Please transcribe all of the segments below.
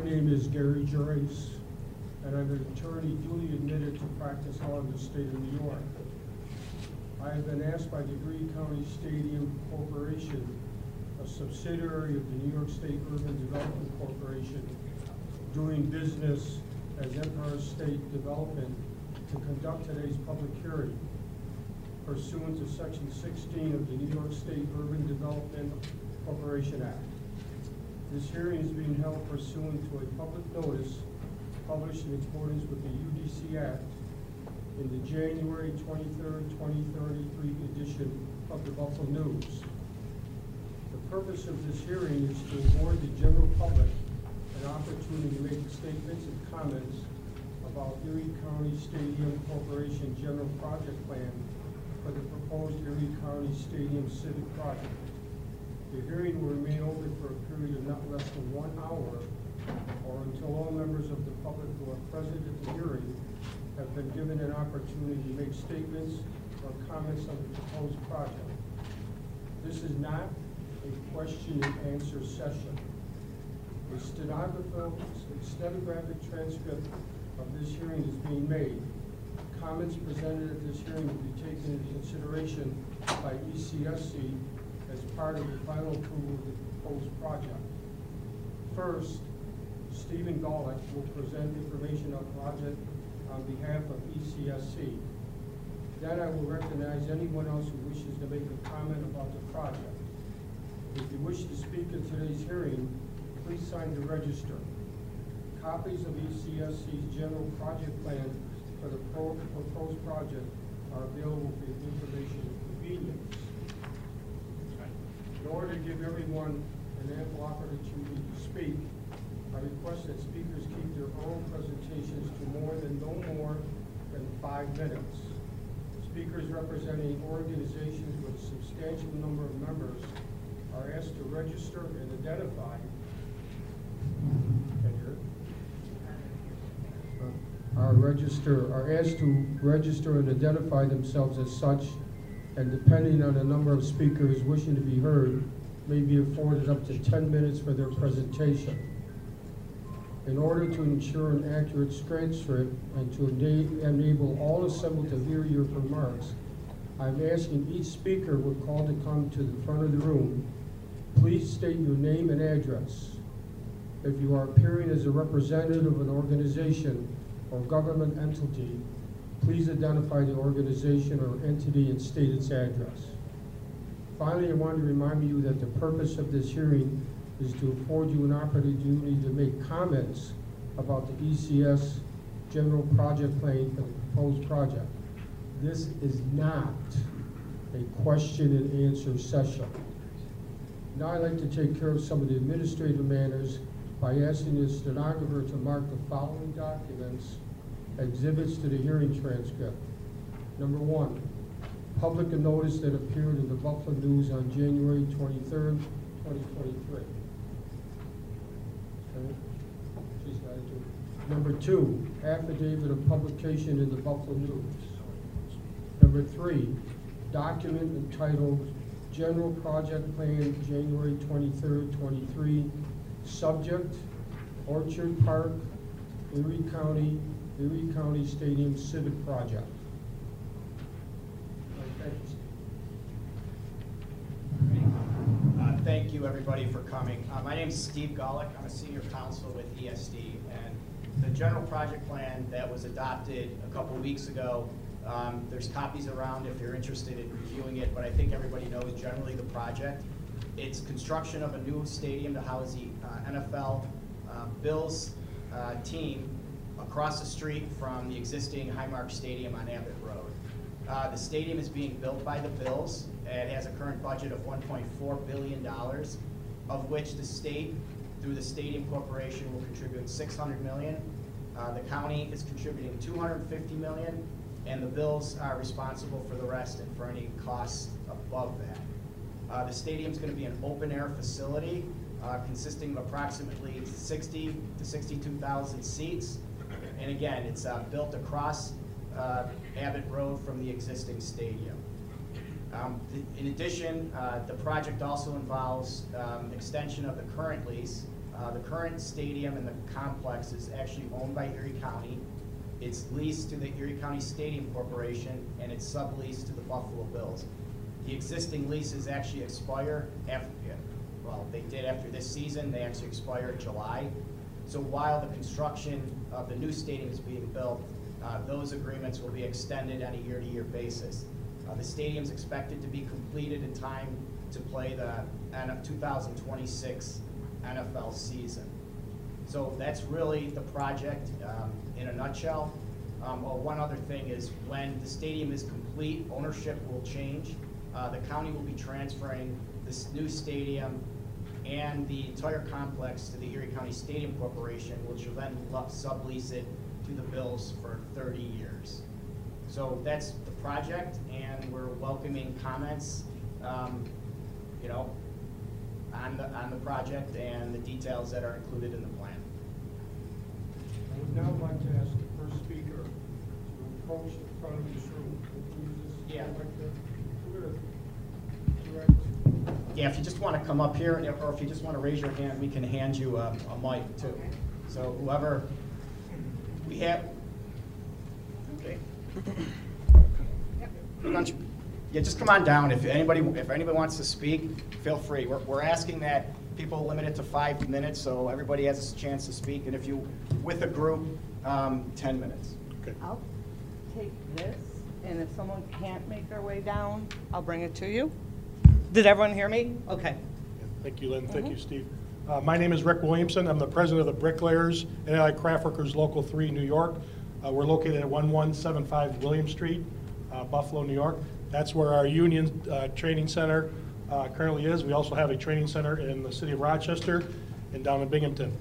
My name is Gary Joyce, and I'm an attorney duly admitted to practice law in the state of New York. I have been asked by the County Stadium Corporation, a subsidiary of the New York State Urban Development Corporation, doing business as Empire State Development, to conduct today's public hearing pursuant to Section 16 of the New York State Urban Development Corporation Act. This hearing is being held pursuant to a public notice published in accordance with the UDC Act in the January 23rd, 2033 edition of the Buffalo News. The purpose of this hearing is to award the general public an opportunity to make statements and comments about Erie County Stadium Corporation General Project Plan for the proposed Erie County Stadium Civic Project. The hearing will remain open for a period of not less than one hour or until all members of the public who are present at the hearing have been given an opportunity to make statements or comments on the proposed project. This is not a question and answer session. A stenographic transcript of this hearing is being made. Comments presented at this hearing will be taken into consideration by ECSC as part of the final approval of the proposed project. First, Stephen Golick will present information on the project on behalf of ECSC. Then I will recognize anyone else who wishes to make a comment about the project. If you wish to speak in today's hearing, please sign the register. Copies of ECSC's general project plan for the proposed project are available for information and convenience. In order to give everyone an ample opportunity to speak, I request that speakers keep their oral presentations to more than, no more than five minutes. Speakers representing organizations with a substantial number of members are asked to register and identify. Uh, Are register, are asked to register and identify themselves as such, and depending on the number of speakers wishing to be heard, may be afforded up to ten minutes for their presentation. In order to ensure an accurate transcript and to enable all assembled to hear your remarks, I'm asking each speaker we're called to come to the front of the room. Please state your name and address. If you are appearing as a representative of an organization or government entity, please identify the organization or entity and state its address. Finally, I want to remind you that the purpose of this hearing is to afford you an opportunity to make comments about the ECS general project plan for the proposed project. This is not a question and answer session. Now I'd like to take care of some of the administrative matters by asking the stenographer to mark the following documents exhibits to the hearing transcript. Number one, public notice that appeared in the Buffalo News on January twenty-third, twenty twenty-three. She's got it too. Number two, affidavit of publication in the Buffalo News. Number three, document entitled General Project Plan, January twenty-third, twenty-three, subject, Orchard Park, Erie County, Erie County Stadium Civic Project. Thank you, Uh, Thank you, everybody, for coming. Uh, My name is Steve Golick. I'm a senior counsel with ESD. And the general project plan that was adopted a couple weeks ago, um, there's copies around if you're interested in reviewing it, but I think everybody knows generally the project. It's construction of a new stadium to house the uh, NFL uh, Bills uh, team across the street from the existing Highmark Stadium on Abbott Road. Uh, The stadium is being built by the Bills. It has a current budget of $1.4 billion, of which the state, through the Stadium Corporation, will contribute 600 million. Uh, The county is contributing 250 million, and the Bills are responsible for the rest and for any costs above that. Uh, The is going to be an open-air facility uh, consisting of approximately 60 to 62,000 seats. And again, it's uh, built across uh, Abbott Road from the existing stadium. Um, In addition, uh, the project also involves um, extension of the current lease. Uh, The current stadium and the complex is actually owned by Erie County. It's leased to the Erie County Stadium Corporation, and it's subleased to the Buffalo Bills. The existing leases actually expire after, well, they did after this season, they actually expire in July. So while the construction of the new stadium is being built, uh, those agreements will be extended on a year-to-year basis. Uh, The is expected to be completed in time to play the N- 2026 NFL season. So that's really the project um, in a nutshell. Um, oh, One other thing is, when the stadium is complete, ownership will change. Uh, The county will be transferring this new stadium and the entire complex to the Erie County Stadium Corporation, which will then sublease it to the Bills for 30 years. So that's the project, and we're welcoming comments, um, you know, on the, on the project and the details that are included in the plan. I would now like to ask the first speaker to approach the front of this room. Can you just- Yeah. Yeah, if you just want to come up here, or if you just want to raise your hand, we can hand you a, a mic too. So whoever, we have, okay. Why Yeah, just come on down. If anybody, if anybody wants to speak, feel free. We're, we're asking that people limit it to five minutes, so everybody has a chance to speak. And if you, with a group, um, 10 minutes. I'll take this, and if someone can't make their way down, I'll bring it to you. Did everyone hear me? Okay. Thank you, Lynn. Thank you, Steve. Uh, My name is Rick Williamson. I'm the president of the Bricklayers and Allied Craftworkers Local 3, New York. Uh, We're located at 1175 William Street, uh, Buffalo, New York. That's where our union uh, training center uh, currently is. We also have a training center in the city of Rochester and down in Binghamton.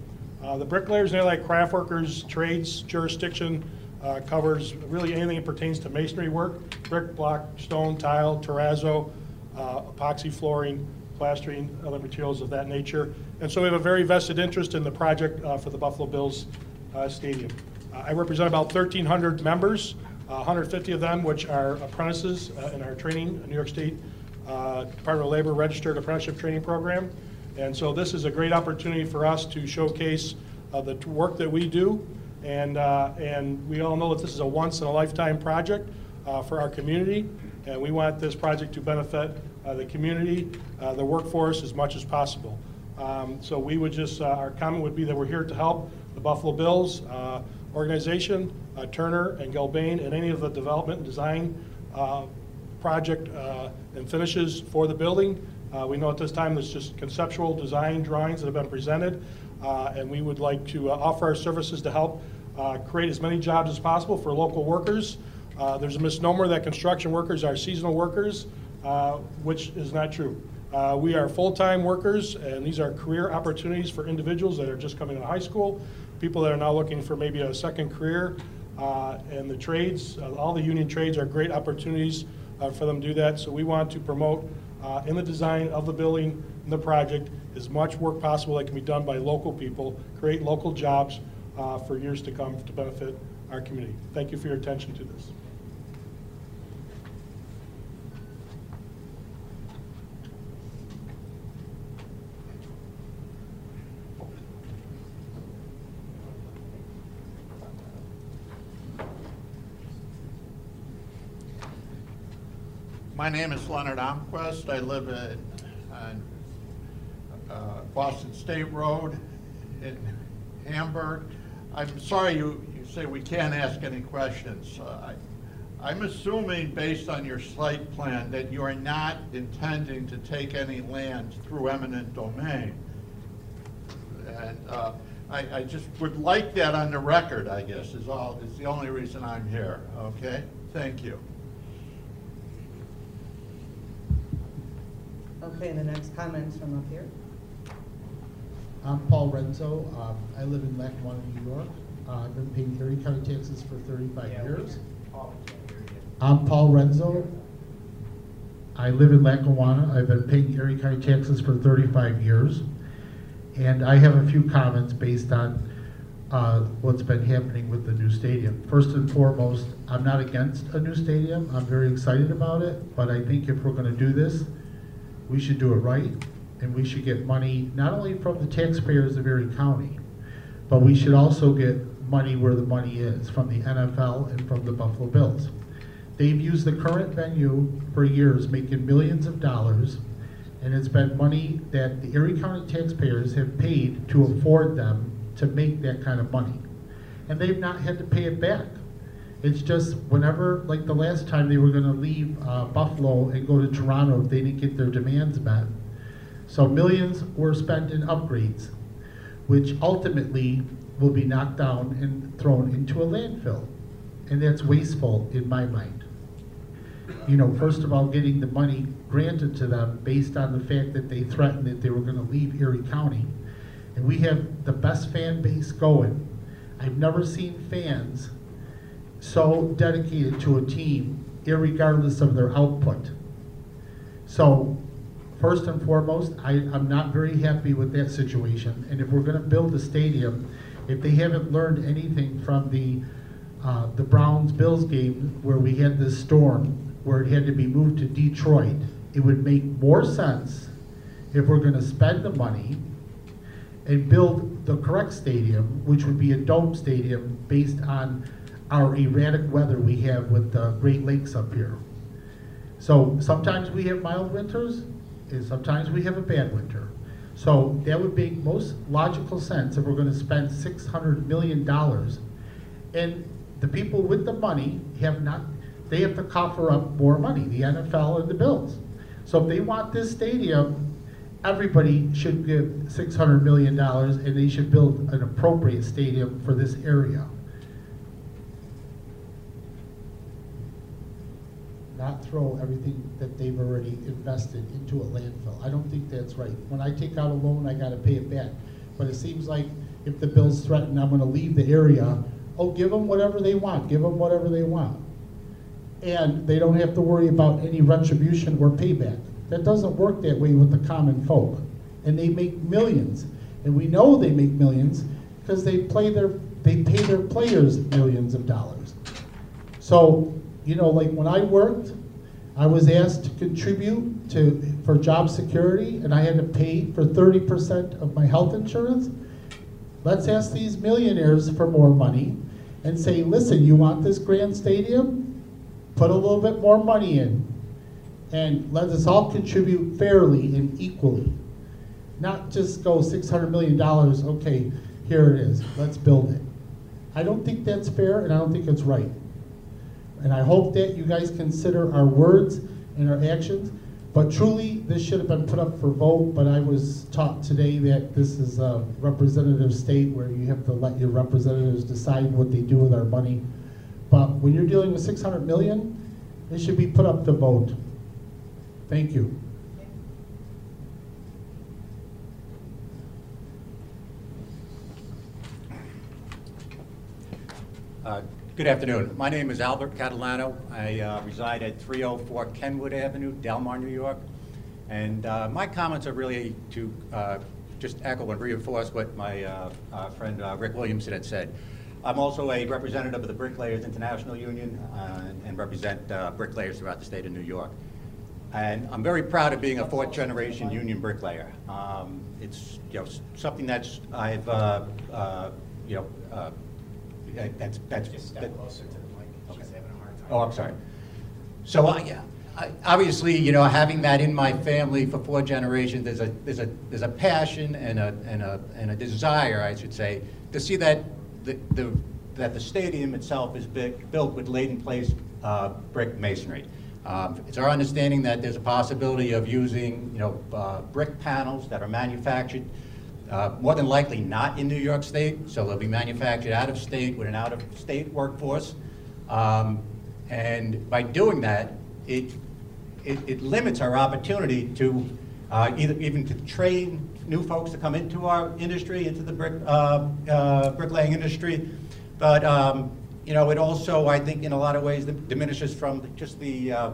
Uh, The Bricklayers and Allied Craftworkers trades jurisdiction uh, covers really anything that pertains to masonry work, brick, block, stone, tile, terrazzo, uh, epoxy flooring, plastering, other materials of that nature. And so we have a very vested interest in the project uh, for the Buffalo Bills uh, Stadium. Uh, I represent about 1,300 members, uh, 150 of them which are apprentices in our training, New York State Department of Labor Registered Apprenticeship Training Program. And so this is a great opportunity for us to showcase the work that we do. And, and we all know that this is a once-in-a-lifetime project uh, for our community, and we want this project to benefit uh, the community, uh, the workforce as much as possible. Um, So we would just, uh, our comment would be that we're here to help the Buffalo Bills organization, Turner and Gilbane, and any of the development and design project and finishes for the building. Uh, We know at this time there's just conceptual design drawings that have been presented, uh, and we would like to uh, offer our services to help create as many jobs as possible for local workers. Uh, There's a misnomer that construction workers are seasonal workers, uh, which is not true. Uh, We are full-time workers, and these are career opportunities for individuals that are just coming out of high school, people that are now looking for maybe a second career. Uh, And the trades, uh, all the union trades are great opportunities uh, for them to do that. So we want to promote uh, in the design of the building, and the project, as much work possible that can be done by local people, create local jobs uh, for years to come to benefit our community. Thank you for your attention to this. My name is Leonard Omquist. I live in, on uh, Boston State Road in Hamburg. I'm sorry you, you say we can't ask any questions. Uh, I, I'm assuming, based on your site plan, that you are not intending to take any land through eminent domain. And uh, I, I just would like that on the record, I guess, is all, is the only reason I'm here, okay? Thank you. Okay, the next comment's from up here. I'm Paul Renzo. Um, I live in Lackawanna, New York. Uh, I've been paying Erie County taxes for 35 Yeah, years. Paul, we can't hear you. I'm Paul Renzo. I live in Lackawanna. I've been paying Erie County taxes for 35 years. And I have a few comments based on uh, what's been happening with the new stadium. First and foremost, I'm not against a new stadium. I'm very excited about it. But I think if we're going to do this, we should do it right. And we should get money not only from the taxpayers of Erie County, but we should also get money where the money is, from the NFL and from the Buffalo Bills. They've used the current venue for years, making millions of dollars, and it's been money that the Erie County taxpayers have paid to afford them to make that kind of money. And they've not had to pay it back. It's just whenever, like the last time they were gonna leave uh, Buffalo and go to Toronto if they didn't get their demands met. So millions were spent in upgrades, which ultimately will be knocked down and thrown into a landfill. And that's wasteful in my mind. You know, first of all, getting the money granted to them based on the fact that they threatened that they were gonna leave Erie County. And we have the best fan base going. I've never seen fans so dedicated to a team, irregardless of their output. So, first and foremost, I, I'm not very happy with that situation. And if we're gonna build a stadium, if they haven't learned anything from the, uh, the Browns-Bills game where we had this storm, where it had to be moved to Detroit, it would make more sense if we're gonna spend the money and build the correct stadium, which would be a dome stadium based on our erratic weather we have with the Great Lakes up here. So sometimes we have mild winters, and sometimes we have a bad winter. So that would make most logical sense if we're gonna spend six hundred million dollars. And the people with the money have not, they have to coffer up more money, the NFL and the Bills. So if they want this stadium, everybody should give six hundred million dollars and they should build an appropriate stadium for this area. Not throw everything that they've already invested into a landfill. I don't think that's right. When I take out a loan, I gotta pay it back. But it seems like if the bills threaten I'm gonna leave the area, oh, give them whatever they want, give them whatever they want. And they don't have to worry about any retribution or payback. That doesn't work that way with the common folk. And they make millions. And we know they make millions because they play their, they pay their players millions of dollars. So, you know, like when I worked, I was asked to contribute to, for job security, and I had to pay for thirty percent of my health insurance. Let's ask these millionaires for more money and say, listen, you want this grand stadium? Put a little bit more money in. And let us all contribute fairly and equally. Not just go six hundred million dollars, okay, here it is, let's build it. I don't think that's fair, and I don't think it's right. And I hope that you guys consider our words and our actions. But truly, this should have been put up for vote, but I was taught today that this is a representative state where you have to let your representatives decide what they do with our money. But when you're dealing with six hundred million, it should be put up to vote. Thank you. Uh, Good afternoon. My name is Albert Catalano. I uh, reside at 304 Kenwood Avenue, Delmar, New York. And uh, my comments are really to uh, just echo and reinforce what my uh, uh, friend uh, Rick Williamson had said. I'm also a representative of the Bricklayers International Union and represent bricklayers throughout the state of New York. And I'm very proud of being a fourth-generation union bricklayer. Um, It's, you know, something that's, I've, you know, uh, that's, that's. Just that- closer to the mic. She's having a hard time. Oh, I'm sorry. So I, yeah, I- obviously, you know, having that in my family for four generations, there's a, there's a, there's a passion and a, and a, and a desire, I should say, to see that the, the, that the stadium itself is big, built with laid-in-place uh, brick masonry. Um, It's our understanding that there's a possibility of using, you know, uh, brick panels that are manufactured, uh, more than likely not in New York State, so they'll be manufactured out of state with an out-of-state workforce. Um, And by doing that, it, it, it limits our opportunity to uh, either, even to train new folks to come into our industry, into the brick, uh, uh, bricklaying industry. But, um, you know, it also, I think, in a lot of ways diminishes from just the, uh,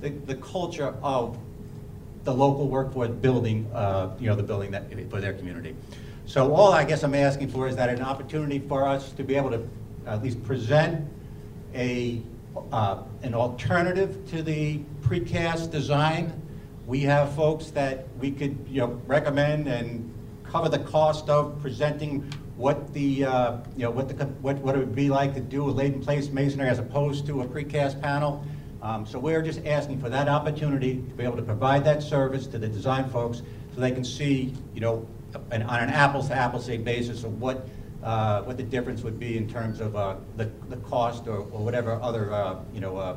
the, the culture of the local workforce building, uh, you know, the building that, for their community. So all I guess I'm asking for is that an opportunity for us to be able to at least present a, uh, an alternative to the precast design. We have folks that we could, you know, recommend and cover the cost of presenting what the, uh, you know, what the, what, what it would be like to do a laid-in-place masonry as opposed to a precast panel. Um, so we're just asking for that opportunity to be able to provide that service to the design folks so they can see, you know, an, on an apples-to-apples basis of what, uh, what the difference would be in terms of uh, the, the cost or, or whatever other, uh, you know, uh,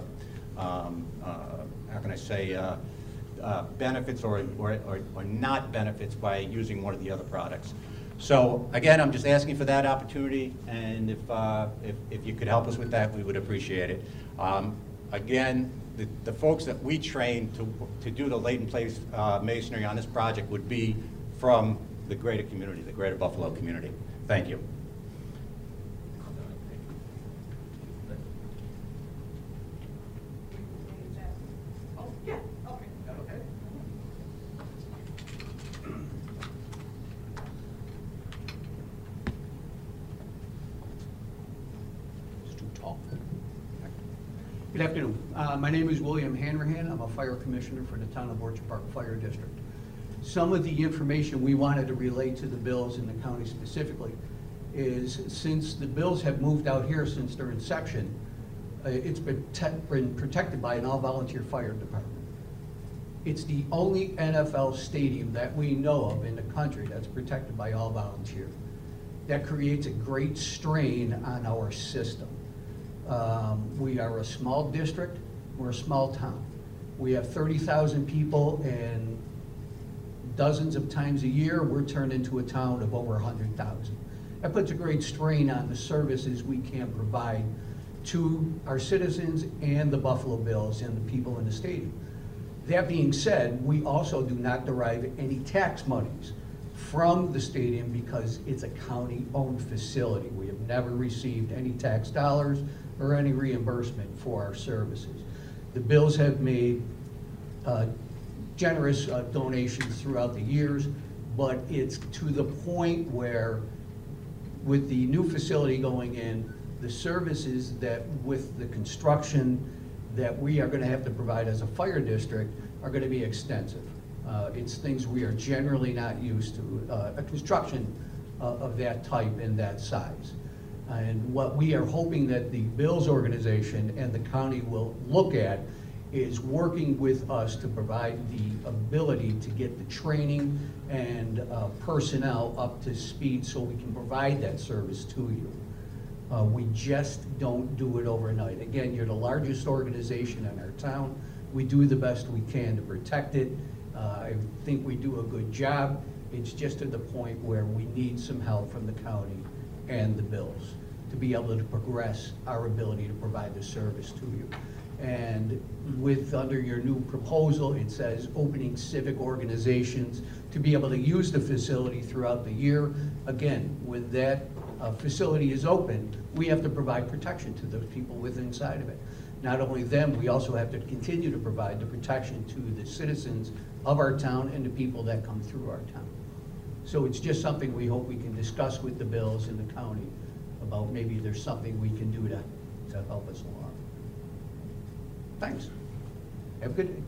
um, uh, how can I say, uh, benefits or, or, or, or not benefits by using one of the other products. So again, I'm just asking for that opportunity, and if, if, if you could help us with that, we would appreciate it. Um, again, the, the folks that we train to, to do the laid-in-place uh, masonry on this project would be from the greater community, the greater Buffalo community. Thank you. Good afternoon. Uh, My name is I'm a fire commissioner for the town of Orchard Park Fire District. Some of the information we wanted to relate to the bills in the county specifically is since the bills have moved out here since their inception, uh, it's been been protected by an all-volunteer fire department. It's the only NFL stadium that we know of in the country that's protected by all volunteer. That creates a great strain on our system. Um, We are a small district, we're a small town. We have 30,000 people and dozens of times a year, we're turned into a town of over 100,000. That puts a great strain on the services we can provide to our citizens and the Buffalo Bills and the people in the stadium. That being said, we also do not derive any tax monies from the stadium because it's a county-owned facility. We have never received any tax dollars or any reimbursement for our services. The Bills have made uh, generous uh, donations throughout the years, but it's to the point where with the new facility going in, the services that with the construction that we are gonna have to provide as a fire district are gonna be extensive. Uh, It's things we are generally not used to, uh, a construction uh, of that type and that size. And what we are hoping that the Bills organization and the county will look at is working with us to provide the ability to get the training and uh, personnel up to speed so we can provide that service to you. Uh, We just don't do it overnight. Again, you're the largest organization in our town. We do the best we can to protect it. Uh, I think we do a good job. It's just to the point where we need some help from the county and the bills to be able to progress our ability to provide the service to you. And with, under your new proposal, it says opening civic organizations to be able to use the facility throughout the year. Again, when that uh, facility is open, we have to provide protection to those people within inside of it. Not only them, we also have to continue to provide the protection to the citizens of our town and the people that come through our town. So it's just something we hope we can discuss with the bills in the county about maybe there's something we can do to, to help us along. Thanks. Have a good day.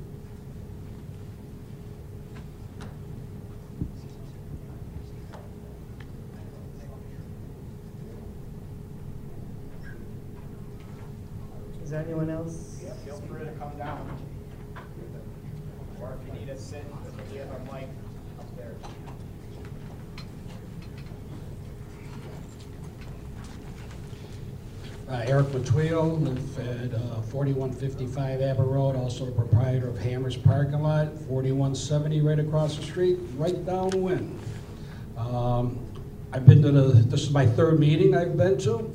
Is there anyone else? Yeah, feel free to come down. Or if you need to sit, we have a mic up there. Uh, Eric Matuio, live at uh, 4155 Abbott Road, also the proprietor of Hammers Parking Lot, 4170 right across the street, right downwind. Um, I've been to the, this is my third meeting I've been to,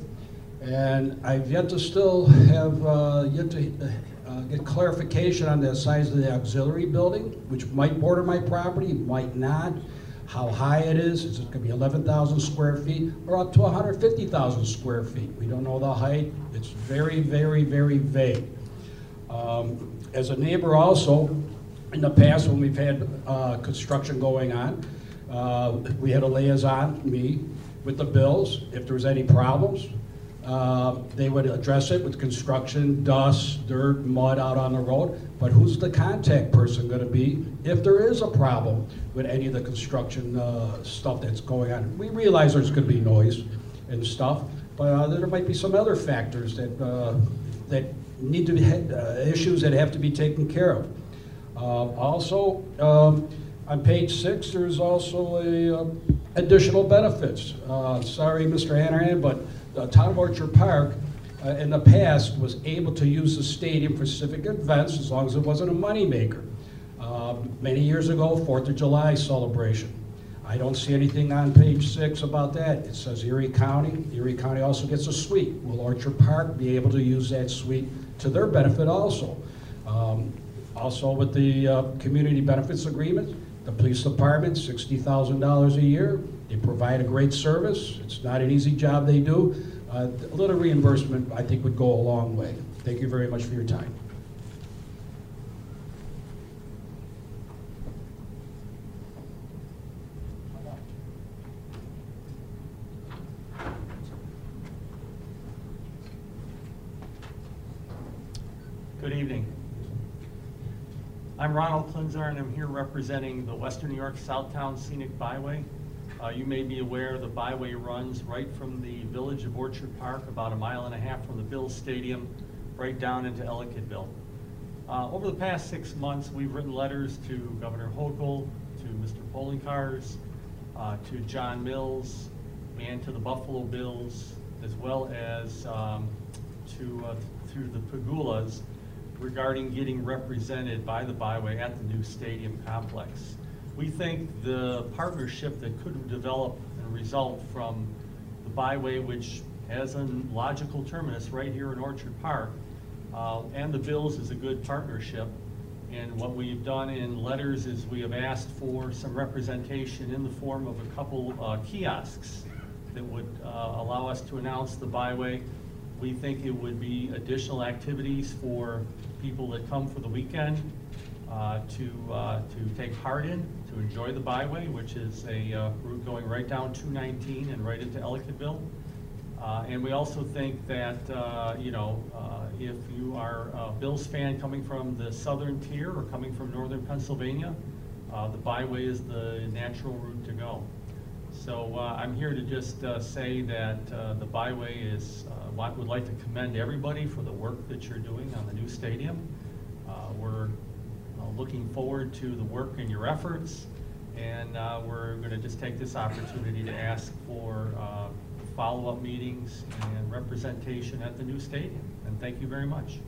and I've yet to still have, uh, yet to uh, get clarification on the size of the auxiliary building, which might border my property, might not, how high it is, is it gonna be 11,000 square feet, or up to 150,000 square feet? We don't know the height, it's very, very, very vague. Um, As a neighbor also, in the past, when we've had uh, construction going on, uh, we had a liaison, me, with the bills. If there was any problems, uh, they would address it with construction, dust, dirt, mud out on the road. But who's the contact person going to be if there is a problem with any of the construction uh, stuff that's going on? We realize there's going to be noise and stuff, but uh, there might be some other factors that uh, that need to be uh, issues that have to be taken care of. Also, um, on page six, there's also a additional benefits. Sorry, Mr. Hanrahan, but the town of Orchard Park uh, in the past was able to use the stadium for civic events as long as it wasn't a moneymaker. Uh, many years ago, Fourth of July celebration. I don't see anything on page six about that. It says Erie County. Erie County also gets a suite. Will Orchard Park be able to use that suite to their benefit also? Um, also with the uh, community benefits agreement, the police department, sixty thousand dollars a year. They provide a great service. It's not an easy job they do. Uh, a little reimbursement, I think, would go a long way. Thank you very much for your time. Good evening. I'm Ronald Klinzer, and I'm here representing the Western New York Southtown Scenic Byway. Uh, You may be aware the byway runs right from the village of Orchard Park, about a mile and a half from the Bills Stadium, right down into Ellicottville. Uh, Over the past six months, we've written letters to Governor Hochul, to Mr. Poloncarz, uh, to John Mills, and to the Buffalo Bills, as well as um, to, uh, through the Pegulas regarding getting represented by the byway at the new stadium complex. We think the partnership that could develop and result from the byway, which has a logical terminus right here in Orchard Park, uh, and the Bills is a good partnership. And what we've done in letters is we have asked for some representation in the form of a couple uh, kiosks that would uh, allow us to announce the byway. We think it would be additional activities for people that come for the weekend uh, to, uh, to take part in, to enjoy the byway, which is a uh, route going right down 219 and right into Ellicottville. Uh, And we also think that, uh, you know, uh, if you are a Bills fan coming from the southern tier or coming from northern Pennsylvania, the byway is the natural route to go. So I'm here to just say that the byway is, uh, would like to commend everybody for the work that you're doing on the new stadium. We're looking forward to the work and your efforts, and uh, we're going to just take this opportunity to ask for uh, follow-up meetings and representation at the new stadium. And thank you very much.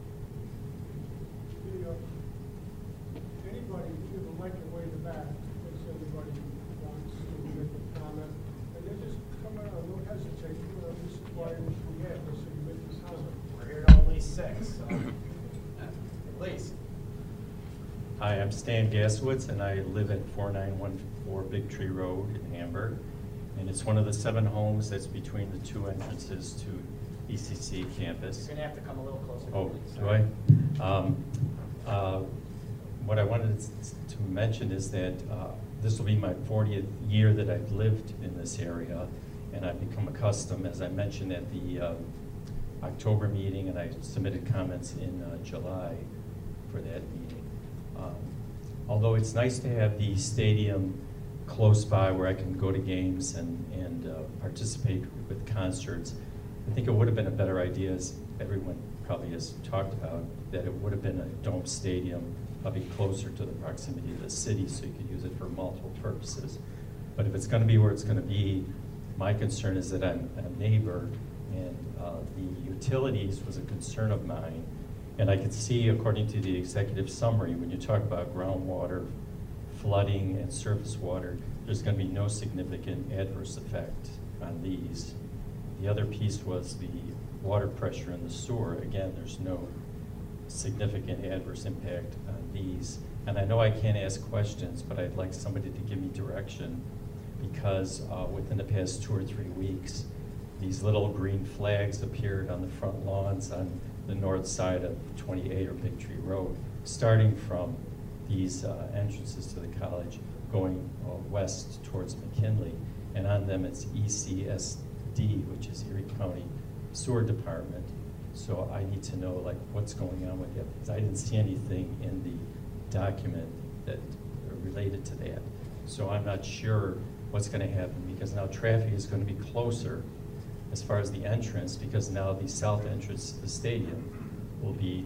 Anybody, in the back, in case anybody wants to make a comment. And then just come out, don't hesitate, you know, this is why we have, so you make this comment. We're here till at least six, so, at least. Hi, I'm Stan Gaswitz, and I live at 4914 Big Tree Road in Hamburg. And it's one of the seven homes that's between the two entrances to ECC campus. You're gonna have to come a little closer. Oh, please. do I? Um, uh, What I wanted to mention is that uh, this will be my 40th year that I've lived in this area, and I've become accustomed, as I mentioned at the um, October meeting, and I submitted comments in uh, July for that meeting. Um, Although it's nice to have the stadium close by where I can go to games and, and uh, participate with concerts, I think it would have been a better idea, as everyone probably has talked about, that it would have been a dome stadium, probably closer to the proximity of the city, so you could use it for multiple purposes. But if it's gonna be where it's gonna be, my concern is that I'm a neighbor, and uh, the utilities was a concern of mine. And I could see, according to the executive summary, when you talk about groundwater, flooding, and surface water, there's gonna be no significant adverse effect on these. The other piece was the water pressure in the sewer. Again, there's no significant adverse impact on these. And I know I can't ask questions, but I'd like somebody to give me direction because uh, within the past two or three weeks, these little green flags appeared on the front lawns on the north side of 28 or Big Tree Road, starting from these uh, entrances to the college going uh, west towards McKinley. And on them, it's ECSD, which is Erie County Sewer Department. So I need to know like what's going on with that, because I didn't see anything in the document that related to that. So I'm not sure what's gonna happen, because now traffic is gonna be closer as far as the entrance, because now the south entrance to the stadium will be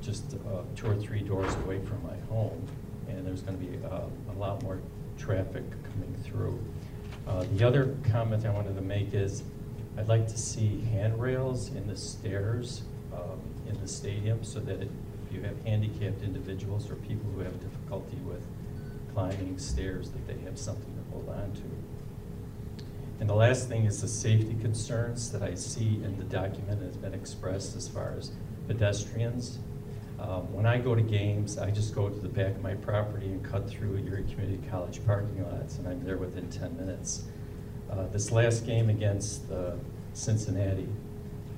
just uh, two or three doors away from my home, and there's gonna be uh, a lot more traffic coming through. Uh, The other comment I wanted to make is, I'd like to see handrails in the stairs um, in the stadium, so that if you have handicapped individuals or people who have difficulty with climbing stairs, that they have something to hold on to. And the last thing is the safety concerns that I see in the document has been expressed as far as pedestrians. Um, When I go to games, I just go to the back of my property and cut through Erie Community College parking lots, and I'm there within 10 minutes. Uh, This last game against uh, Cincinnati,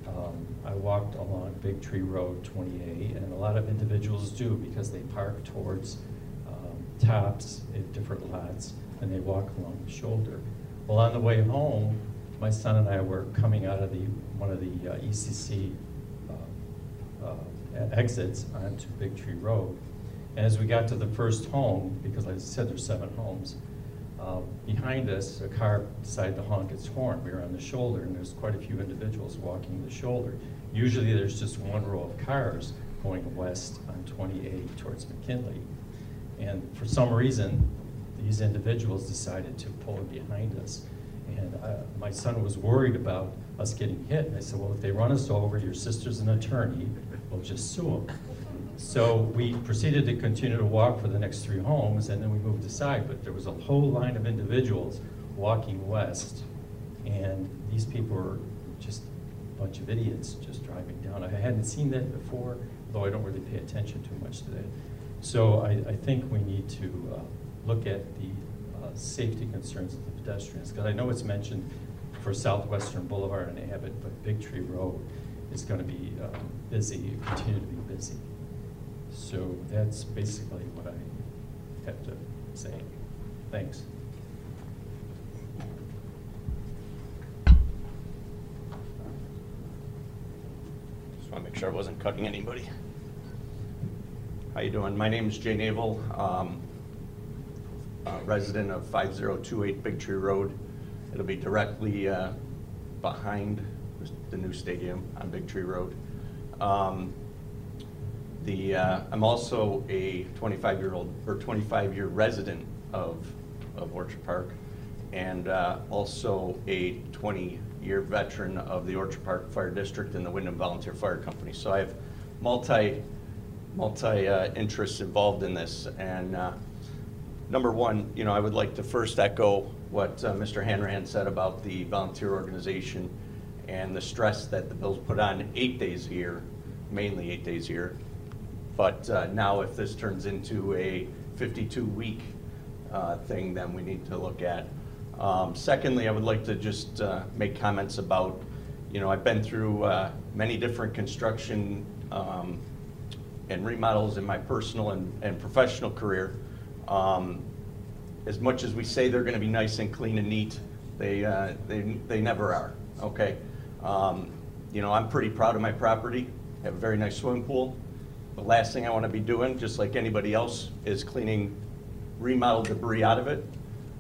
um, I walked along Big Tree Road 28, and a lot of individuals do because they park towards um, tops at different lots, and they walk along the shoulder. Well, on the way home, my son and I were coming out of the, one of the uh, ECC uh, uh, exits onto Big Tree Road. And as we got to the first home, because like I said, there's seven homes, uh, behind us, a car decided to honk its horn. We were on the shoulder, and there's quite a few individuals walking the shoulder. Usually, there's just one row of cars going west on 28 towards McKinley. And for some reason, these individuals decided to pull in behind us. And uh, my son was worried about us getting hit. And I said, well, if they run us over, your sister's an attorney, we'll just sue them. So we proceeded to continue to walk for the next three homes, and then we moved aside. But there was a whole line of individuals walking west, and these people were just a bunch of idiots just driving down. I hadn't seen that before, though I don't really pay attention too much to that. So I, I think we need to uh, look at the uh, safety concerns of the pedestrians, because I know it's mentioned for Southwestern Boulevard and Abbott, but Big Tree Road is going to be um, busy, continue to be busy. So that's basically what I have to say. Thanks. Just want to make sure I wasn't cutting anybody. How you doing? My name is Jay Naval, um, uh, resident of 5028 Big Tree Road. It'll be directly uh, behind the new stadium on Big Tree Road. Um, The, uh, I'm also a 25-year-old, or 25-year resident of, of Orchard Park, and uh, also a 20-year veteran of the Orchard Park Fire District and the Windom Volunteer Fire Company. So I have multi, multi uh, interests involved in this. And uh, number one, you know, I would like to first echo what uh, Mr. Hanrahan said about the volunteer organization and the stress that the bills put on eight days a year, mainly eight days a year. But uh, now if this turns into a 52-week uh, thing, then we need to look at. Um, Secondly, I would like to just uh, make comments about, you know, I've been through uh, many different construction um, and remodels in my personal and and professional career. Um, As much as we say they're going to be nice and clean and neat, they, uh, they they never are, okay? Um, You know, I'm pretty proud of my property, I have a very nice swimming pool. The last thing I want to be doing, just like anybody else, is cleaning remodel debris out of it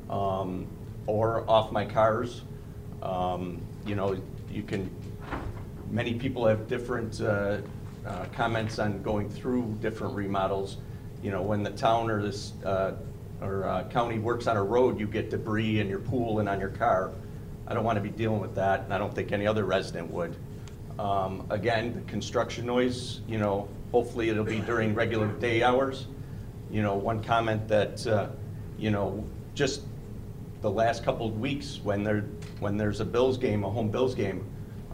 um, or off my cars. Um, You know, you can, many people have different uh, uh, comments on going through different remodels. You know, when the town or this, uh, or uh, county works on a road, you get debris in your pool and on your car. I don't want to be dealing with that, and I don't think any other resident would. Um, Again, the construction noise, you know, hopefully it'll be during regular day hours. You know, one comment that, uh, you know, just the last couple of weeks, when there, when there's a Bills game, a home Bills game,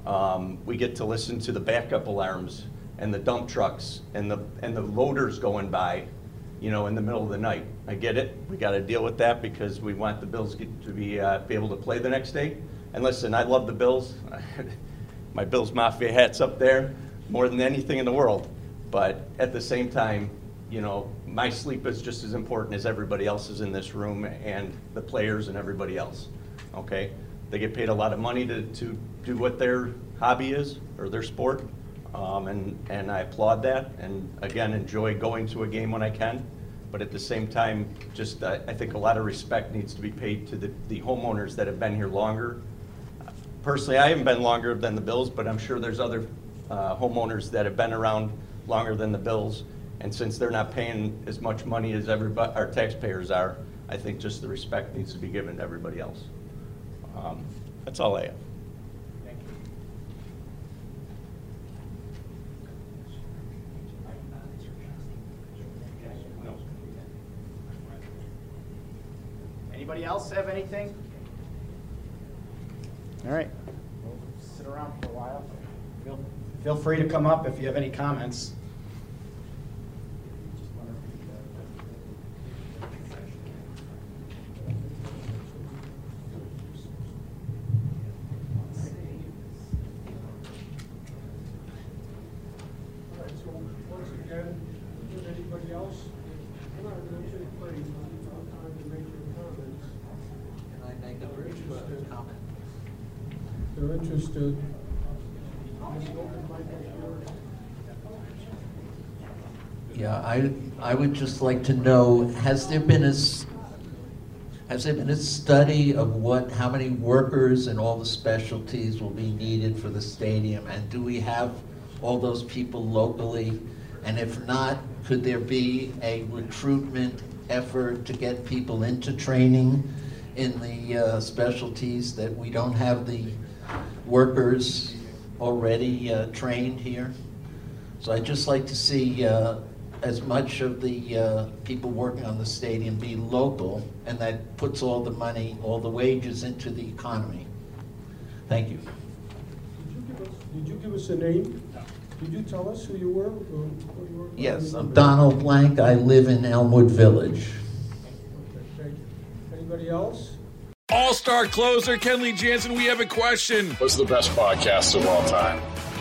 um, we get to listen to the backup alarms and the dump trucks and the, and the loaders going by, you know, in the middle of the night. I get it, we gotta deal with that because we want the Bills get- to be, uh, be able to play the next day. And listen, I love the Bills. My Bills Mafia hat's up there more than anything in the world. But at the same time, you know, my sleep is just as important as everybody else's in this room and the players and everybody else, okay? They get paid a lot of money to, to do what their hobby is or their sport. Um, and, and I applaud that and again, enjoy going to a game when I can. But at the same time, just, I, I think a lot of respect needs to be paid to the, the homeowners that have been here longer. Personally, I haven't been longer than the Bills, but I'm sure there's other uh, homeowners that have been around longer than the Bills. And since they're not paying as much money as everybody, our taxpayers are, I think just the respect needs to be given to everybody else. Um, That's all I have. Anybody else have anything? All right, we'll sit around for a while. Feel- Feel free to come up if you have any comments. All right, so once again, if anybody else, come on, raise your hand, time to make your comments. Can I make a brief uh, comment? They're interested. This open mic is yours. Yeah, I, I would just like to know, has there been a, has there been a study of what, how many workers and all the specialties will be needed for the stadium? And do we have all those people locally? And if not, could there be a recruitment effort to get people into training in the uh, specialties that we don't have the workers already uh, trained here? So I'd just like to see uh, as much of the uh, people working on the stadium be local, and that puts all the money, all the wages into the economy. Thank you. Did you give us, did you give us a name? Did you tell us who you were? or who you were? Yes, I'm Donald Blank. I live in Elmwood Village. Okay, thank you. Anybody else? All star closer Kenley Jansen, we have a question. What's the best podcast of all time?